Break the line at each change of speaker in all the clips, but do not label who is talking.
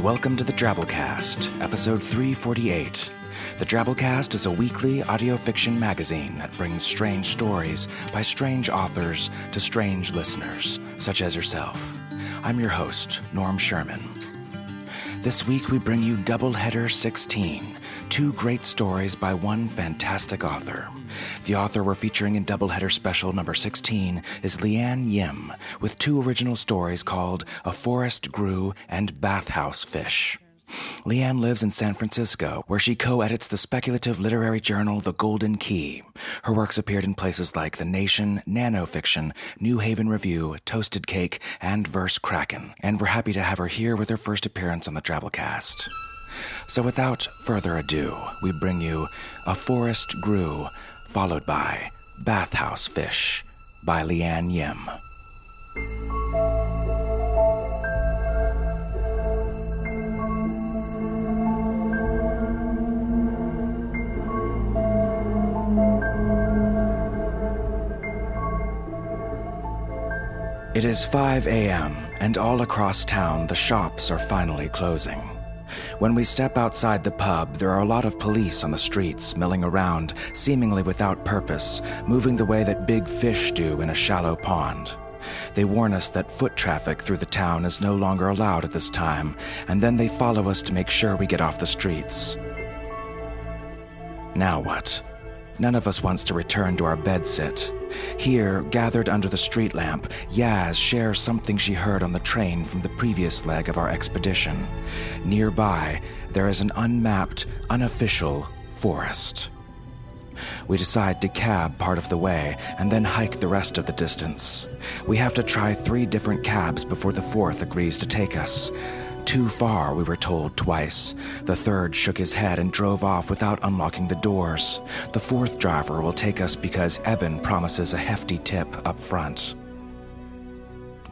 welcome to the Drabblecast, episode 348. The Drabblecast is a weekly audio fiction magazine that brings strange stories by strange authors to strange listeners, such as yourself. I'm your host, Norm Sherman. This week we bring you Doubleheader 16, two great stories by one fantastic author. The author we're featuring in Doubleheader Special number 16 is LiAnn Yim, with two original stories called A Forest Grew and Bathhouse Fish. LiAnn lives in San Francisco, where she co edits the speculative literary journal The Golden Key. Her works appeared in places like The Nation, Nanofiction, New Haven Review, Toasted Cake, and Verse Kraken, and we're happy to have her here with her first appearance on the Drabblecast. So without further ado, we bring you A Forest Grew, followed by Bathhouse Fish by LiAnn Yim. It is 5 a.m., and all across town the shops are finally closing. When we step outside the pub, there are a lot of police on the streets, milling around, seemingly without purpose, moving the way that big fish do in a shallow pond. They warn us that foot traffic through the town is no longer allowed at this time, and then they follow us to make sure we get off the streets. Now what? None of us wants to return to our bedsit. Here, gathered under the street lamp, Yaz shares something she heard on the train from the previous leg of our expedition. Nearby, there is an unmapped, unofficial forest. We decide to cab part of the way and then hike the rest of the distance. We have to try three different cabs before the fourth agrees to take us. Too far, we were told twice. The third shook his head and drove off without unlocking the doors. The fourth driver will take us because Eben promises a hefty tip up front.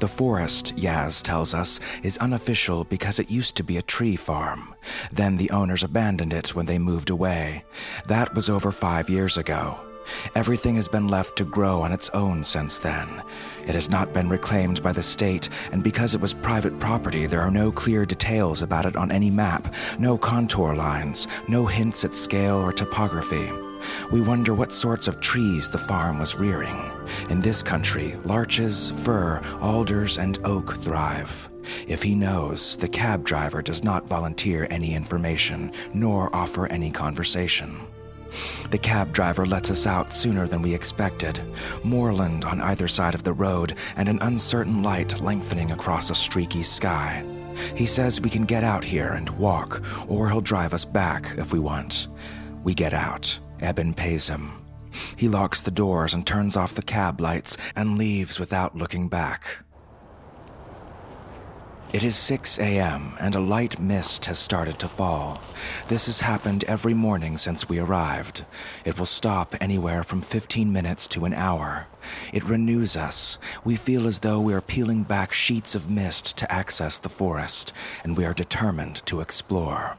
The forest, Yaz tells us, is unofficial because it used to be a tree farm. Then the owners abandoned it when they moved away. That was over five years ago. Everything has been left to grow on its own since then. It has not been reclaimed by the state, and because it was private property, there are no clear details about it on any map, no contour lines, no hints at scale or topography. We wonder what sorts of trees the farm was rearing. In this country, larches, fir, alders, and oak thrive. If he knows, the cab driver does not volunteer any information, nor offer any conversation. The cab driver lets us out sooner than we expected. Moorland on either side of the road, and an uncertain light lengthening across a streaky sky. He says we can get out here and walk, or he'll drive us back if we want. We get out. Eben pays him. He locks the doors and turns off the cab lights and leaves without looking back. It is 6 a.m., and a light mist has started to fall. This has happened every morning since we arrived. It will stop anywhere from 15 minutes to an hour. It renews us. We feel as though we are peeling back sheets of mist to access the forest, and we are determined to explore.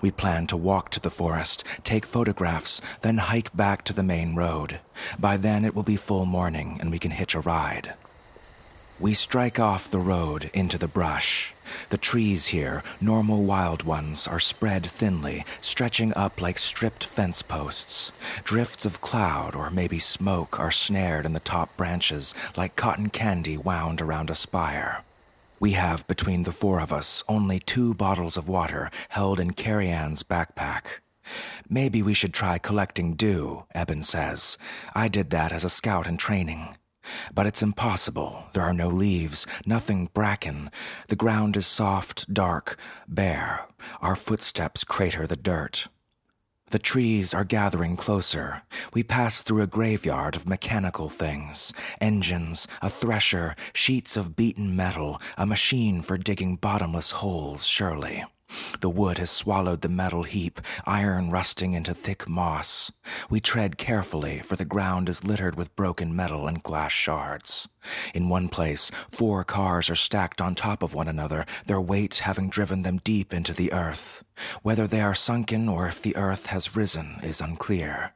We plan to walk to the forest, take photographs, then hike back to the main road. By then, it will be full morning, and we can hitch a ride. We strike off the road into the brush. The trees here, normal wild ones, are spread thinly, stretching up like stripped fence posts. Drifts of cloud or maybe smoke are snared in the top branches like cotton candy wound around a spire. We have between the four of us only two bottles of water held in Carrie Ann's backpack. Maybe we should try collecting dew, Eben says. I did that as a scout in training. But it's impossible. There are no leaves, nothing bracken. The ground is soft, dark, bare. Our footsteps crater the dirt. The trees are gathering closer. We pass through a graveyard of mechanical things engines, a thresher, sheets of beaten metal, a machine for digging bottomless holes, surely. The wood has swallowed the metal heap, iron rusting into thick moss. We tread carefully, for the ground is littered with broken metal and glass shards. In one place, four cars are stacked on top of one another, their weight having driven them deep into the earth. Whether they are sunken or if the earth has risen is unclear.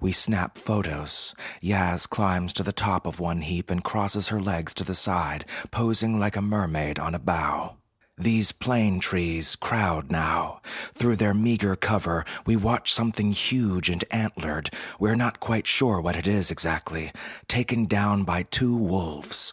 We snap photos. Yaz climbs to the top of one heap and crosses her legs to the side, posing like a mermaid on a bow. These plane trees crowd now. Through their meager cover, we watch something huge and antlered, we're not quite sure what it is exactly, taken down by two wolves.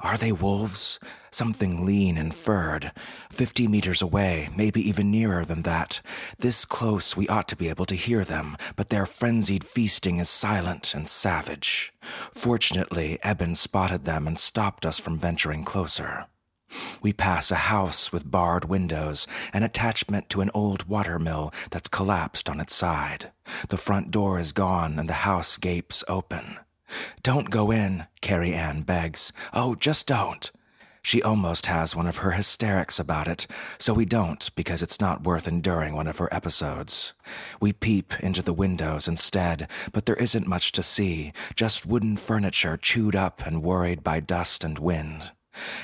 Are they wolves? Something lean and furred. Fifty meters away, maybe even nearer than that. This close, we ought to be able to hear them, but their frenzied feasting is silent and savage. Fortunately, Eben spotted them and stopped us from venturing closer. We pass a house with barred windows, an attachment to an old water mill that's collapsed on its side. The front door is gone and the house gapes open. Don't go in, Carrie Ann begs. Oh, just don't. She almost has one of her hysterics about it, so we don't because it's not worth enduring one of her episodes. We peep into the windows instead, but there isn't much to see, just wooden furniture chewed up and worried by dust and wind.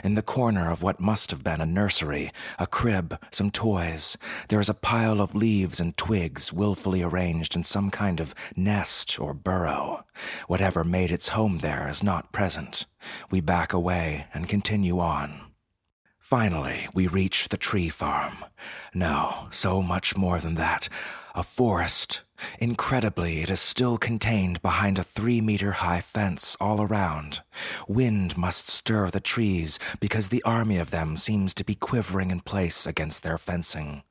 In the corner of what must have been a nursery, a crib, some toys, there is a pile of leaves and twigs willfully arranged in some kind of nest or burrow. Whatever made its home there is not present. We back away and continue on. Finally, we reach the tree farm. No, so much more than that. A forest. Incredibly, it is still contained behind a three meter high fence all around. Wind must stir the trees because the army of them seems to be quivering in place against their fencing.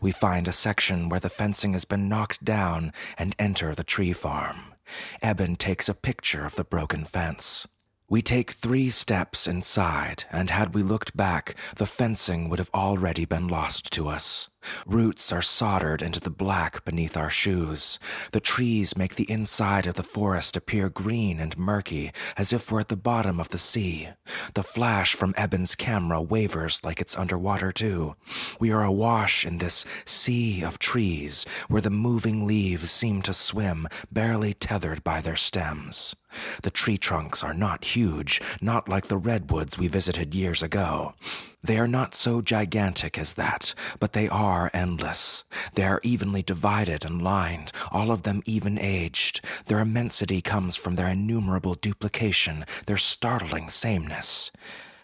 We find a section where the fencing has been knocked down and enter the tree farm. Eben takes a picture of the broken fence. We take three steps inside, and had we looked back, the fencing would have already been lost to us. Roots are soldered into the black beneath our shoes. The trees make the inside of the forest appear green and murky, as if we're at the bottom of the sea. The flash from Eben's camera wavers like it's underwater, too. We are awash in this sea of trees, where the moving leaves seem to swim, barely tethered by their stems. The tree trunks are not huge, not like the redwoods we visited years ago. They are not so gigantic as that, but they are endless. They are evenly divided and lined, all of them even aged. Their immensity comes from their innumerable duplication, their startling sameness.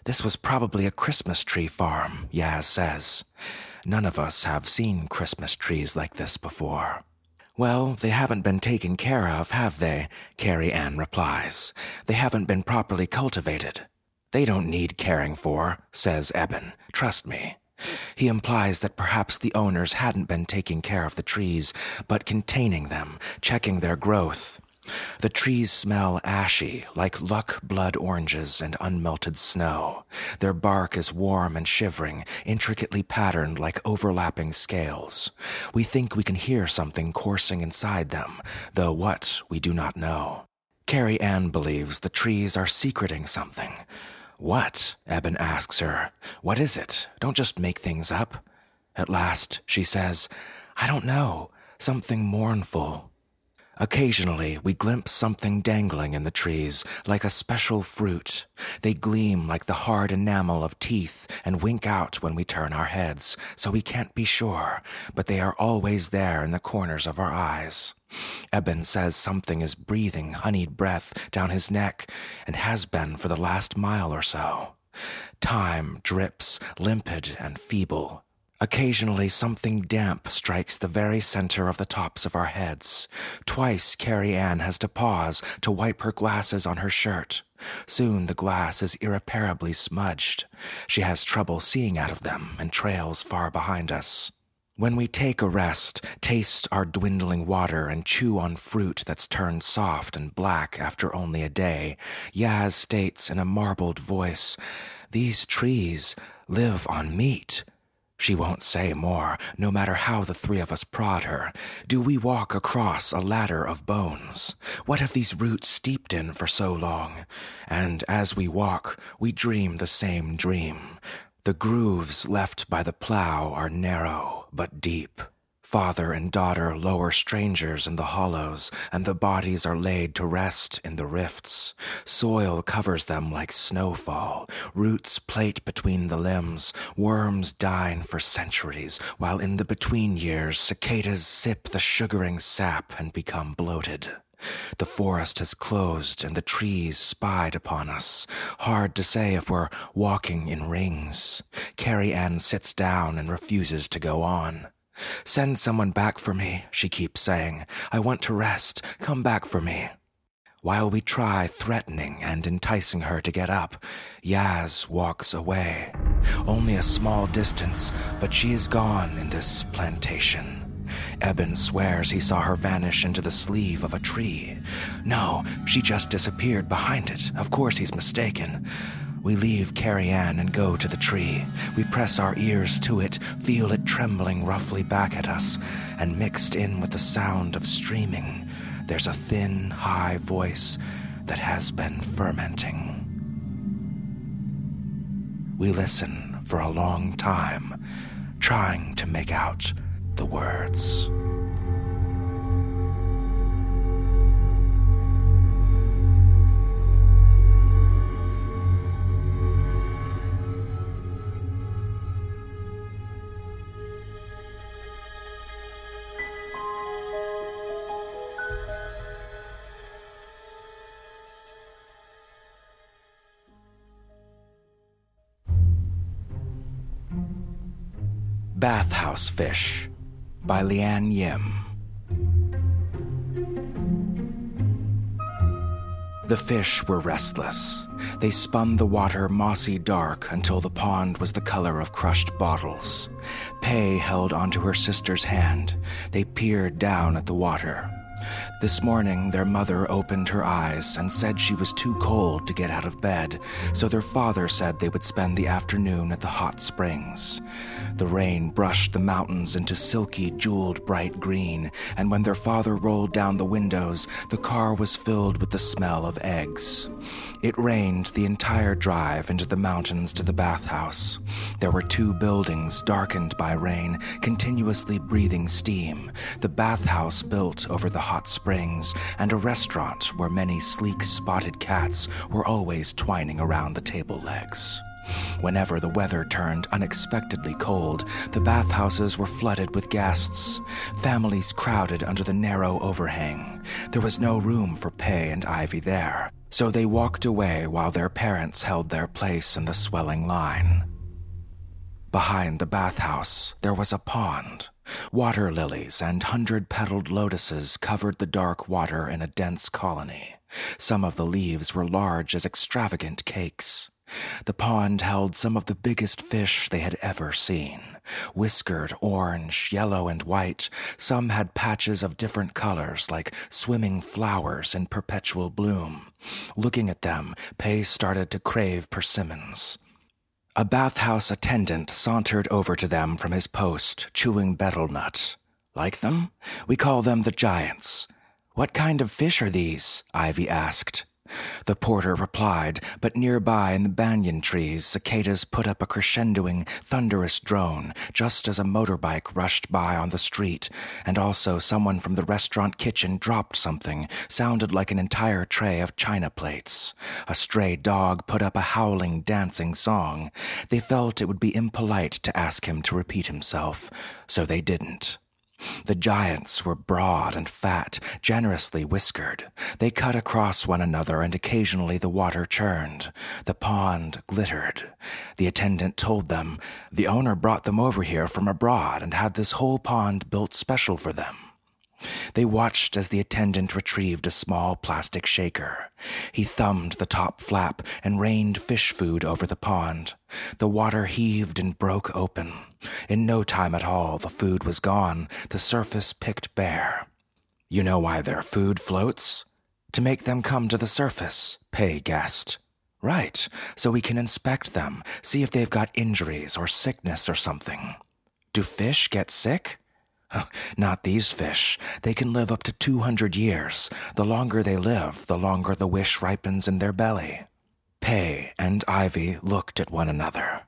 This was probably a Christmas tree farm, Yaz says. None of us have seen Christmas trees like this before. Well, they haven't been taken care of, have they? Carrie Ann replies. They haven't been properly cultivated. They don't need caring for, says Eben. Trust me. He implies that perhaps the owners hadn't been taking care of the trees, but containing them, checking their growth. The trees smell ashy, like luck blood oranges and unmelted snow. Their bark is warm and shivering, intricately patterned like overlapping scales. We think we can hear something coursing inside them, though what we do not know. Carrie Ann believes the trees are secreting something. What? Eben asks her. What is it? Don't just make things up. At last, she says, I don't know. Something mournful. Occasionally, we glimpse something dangling in the trees, like a special fruit. They gleam like the hard enamel of teeth and wink out when we turn our heads, so we can't be sure, but they are always there in the corners of our eyes. Eben says something is breathing honeyed breath down his neck and has been for the last mile or so. Time drips, limpid and feeble. Occasionally, something damp strikes the very center of the tops of our heads. Twice, Carrie Ann has to pause to wipe her glasses on her shirt. Soon, the glass is irreparably smudged. She has trouble seeing out of them and trails far behind us. When we take a rest, taste our dwindling water, and chew on fruit that's turned soft and black after only a day, Yaz states in a marbled voice, These trees live on meat. She won't say more, no matter how the three of us prod her. Do we walk across a ladder of bones? What have these roots steeped in for so long? And as we walk, we dream the same dream. The grooves left by the plow are narrow but deep. Father and daughter lower strangers in the hollows, and the bodies are laid to rest in the rifts. Soil covers them like snowfall. Roots plait between the limbs. Worms dine for centuries, while in the between years cicadas sip the sugaring sap and become bloated. The forest has closed and the trees spied upon us. Hard to say if we're walking in rings. Carrie Ann sits down and refuses to go on. Send someone back for me, she keeps saying. I want to rest. Come back for me. While we try threatening and enticing her to get up, Yaz walks away. Only a small distance, but she is gone in this plantation. Eben swears he saw her vanish into the sleeve of a tree. No, she just disappeared behind it. Of course he's mistaken. We leave Carrie Ann and go to the tree. We press our ears to it, feel it trembling roughly back at us, and mixed in with the sound of streaming, there's a thin, high voice that has been fermenting. We listen for a long time, trying to make out the words. Bathhouse Fish by LiAnn Yim. The fish were restless. They spun the water mossy dark until the pond was the color of crushed bottles. Pey held onto her sister's hand. They peered down at the water. This morning, their mother opened her eyes and said she was too cold to get out of bed, so their father said they would spend the afternoon at the hot springs. The rain brushed the mountains into silky, jeweled bright green, and when their father rolled down the windows, the car was filled with the smell of eggs. It rained the entire drive into the mountains to the bathhouse. There were two buildings darkened by rain, continuously breathing steam. The bathhouse built over the hot springs, and a restaurant where many sleek spotted cats were always twining around the table legs. Whenever the weather turned unexpectedly cold, the bathhouses were flooded with guests. Families crowded under the narrow overhang. There was no room for Pey and Ivy there, so they walked away while their parents held their place in the swelling line. Behind the bathhouse, there was a pond. Water lilies and hundred petaled lotuses covered the dark water in a dense colony. Some of the leaves were large as extravagant cakes. The pond held some of the biggest fish they had ever seen. Whiskered, orange, yellow, and white, some had patches of different colors like swimming flowers in perpetual bloom. Looking at them, Pey started to crave persimmons. A bathhouse attendant sauntered over to them from his post, chewing betel nut. Like them? We call them the giants. What kind of fish are these? Ivy asked. The porter replied, but nearby in the banyan trees, cicadas put up a crescendoing, thunderous drone, just as a motorbike rushed by on the street, and also someone from the restaurant kitchen dropped something, sounded like an entire tray of china plates. A stray dog put up a howling, dancing song. They felt it would be impolite to ask him to repeat himself, so they didn't. The giants were broad and fat, generously whiskered. They cut across one another, and occasionally the water churned. The pond glittered. The attendant told them the owner brought them over here from abroad and had this whole pond built special for them. They watched as the attendant retrieved a small plastic shaker. He thumbed the top flap and rained fish food over the pond. The water heaved and broke open. In no time at all, the food was gone, the surface picked bare. You know why their food floats? To make them come to the surface, Pey guessed. Right, so we can inspect them, see if they've got injuries or sickness or something. Do fish get sick? Not these fish. They can live up to 200 years. The longer they live, the longer the wish ripens in their belly. Pey and Ivy looked at one another.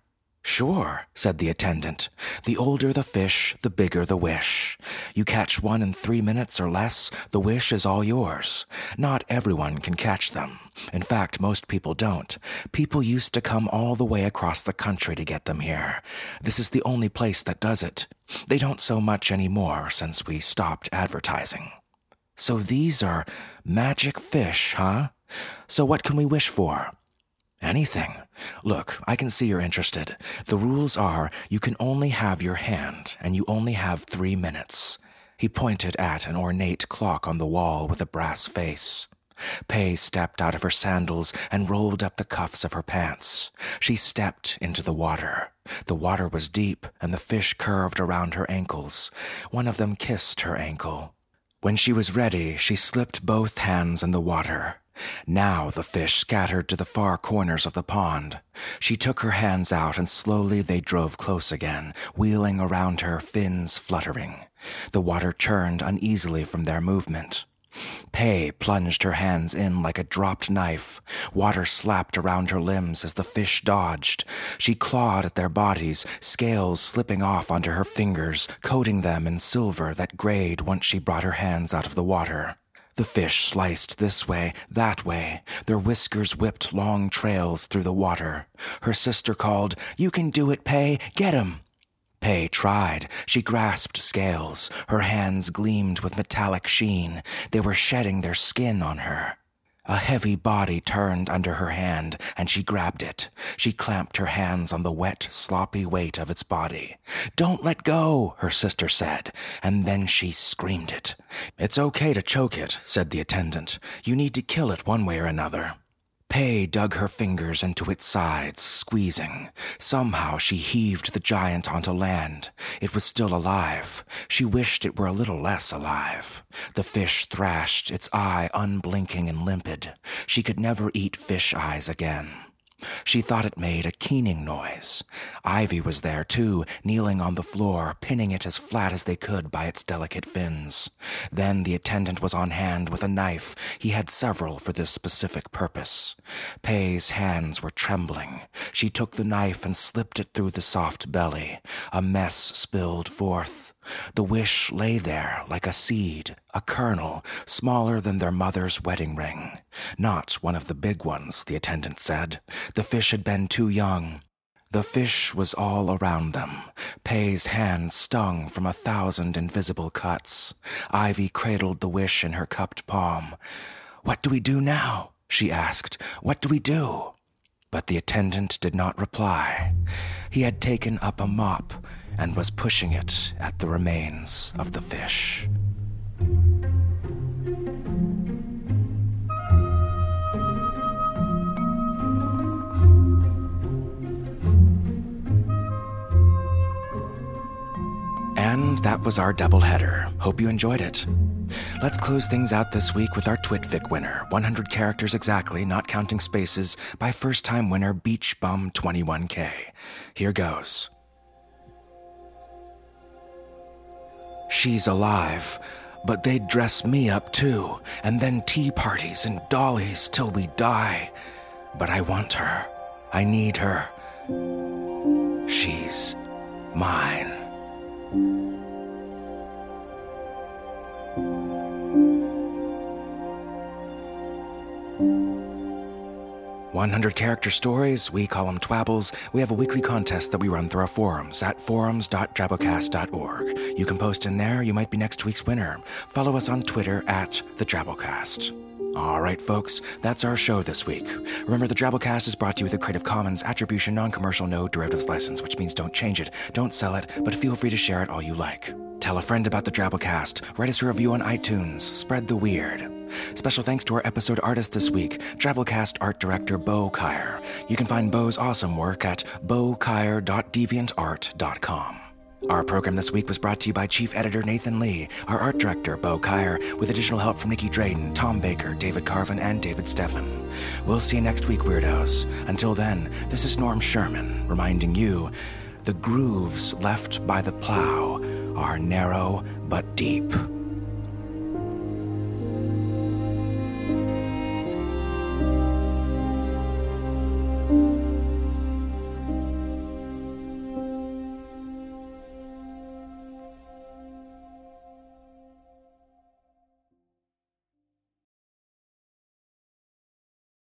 Sure, said the attendant. The older the fish, the bigger the wish. You catch one in three minutes or less, the wish is all yours. Not everyone can catch them. In fact, most people don't. People used to come all the way across the country to get them here. This is the only place that does it. They don't so much anymore since we stopped advertising. So these are magic fish, huh? So what can we wish for? Anything. Look, I can see you're interested. The rules are you can only have your hand, and you only have three minutes. He pointed at an ornate clock on the wall with a brass face. Pey stepped out of her sandals and rolled up the cuffs of her pants. She stepped into the water. The water was deep, and the fish curved around her ankles. One of them kissed her ankle. When she was ready, she slipped both hands in the water. Now the fish scattered to the far corners of the pond. She took her hands out and slowly they drove close again, wheeling around her, fins fluttering. The water churned uneasily from their movement. Pey plunged her hands in like a dropped knife. Water slapped around her limbs as the fish dodged. She clawed at their bodies, scales slipping off onto her fingers, coating them in silver that grayed once she brought her hands out of the water. The fish sliced this way, that way. Their whiskers whipped long trails through the water. Her sister called, You can do it, Pey. Get him. Pey tried. She grasped scales. Her hands gleamed with metallic sheen. They were shedding their skin on her. A heavy body turned under her hand, and she grabbed it. She clamped her hands on the wet, sloppy weight of its body. Don't let go, her sister said, and then she screamed it. It's okay to choke it, said the attendant. You need to kill it one way or another. Pey dug her fingers into its sides, squeezing. Somehow she heaved the giant onto land. It was still alive. She wished it were a little less alive. The fish thrashed, its eye unblinking and limpid. She could never eat fish eyes again. She thought it made a keening noise. Ivy was there, too, kneeling on the floor, pinning it as flat as they could by its delicate fins. Then the attendant was on hand with a knife. He had several for this specific purpose. Pey's hands were trembling. She took the knife and slipped it through the soft belly. A mess spilled forth. The wish lay there like a seed, a kernel, smaller than their mother's wedding ring. Not one of the big ones, the attendant said. The fish had been too young. The fish was all around them. Pey's hand stung from a thousand invisible cuts. Ivy cradled the wish in her cupped palm. What do we do now? she asked. What do we do? But the attendant did not reply. He had taken up a mop and was pushing it at the remains of the fish. And that was our doubleheader. Hope you enjoyed it. Let's close things out this week with our Twitfic winner 100 characters exactly, not counting spaces, by first time winner Beach Bum 21K. Here goes. She's alive, but they'd dress me up too, and then tea parties and dollies till we die. But I want her. I need her. She's mine. 100 character stories, we call them twabbles. We have a weekly contest that we run through our forums at forums.drabblecast.org. You can post in there, you might be next week's winner. Follow us on Twitter at the Drabblecast. All right, folks, that's our show this week. Remember, the Drabblecast is brought to you with a Creative Commons Attribution Non Commercial No Derivatives license, which means don't change it, don't sell it, but feel free to share it all you like. Tell a friend about the Drabblecast, write us a review on iTunes, spread the weird. Special thanks to our episode artist this week, Drabblecast art director Bo Kaier. You can find Bo's awesome work at bokaier.deviantart.com. Our program this week was brought to you by Chief Editor Nathan Lee, our art director Bo Kaier, with additional help from Nicky Drayden, Tom Baker, David Carvin, and David Steffen. We'll see you next week, Weirdos. Until then, this is Norm Sherman reminding you the grooves left by the plow are narrow but deep.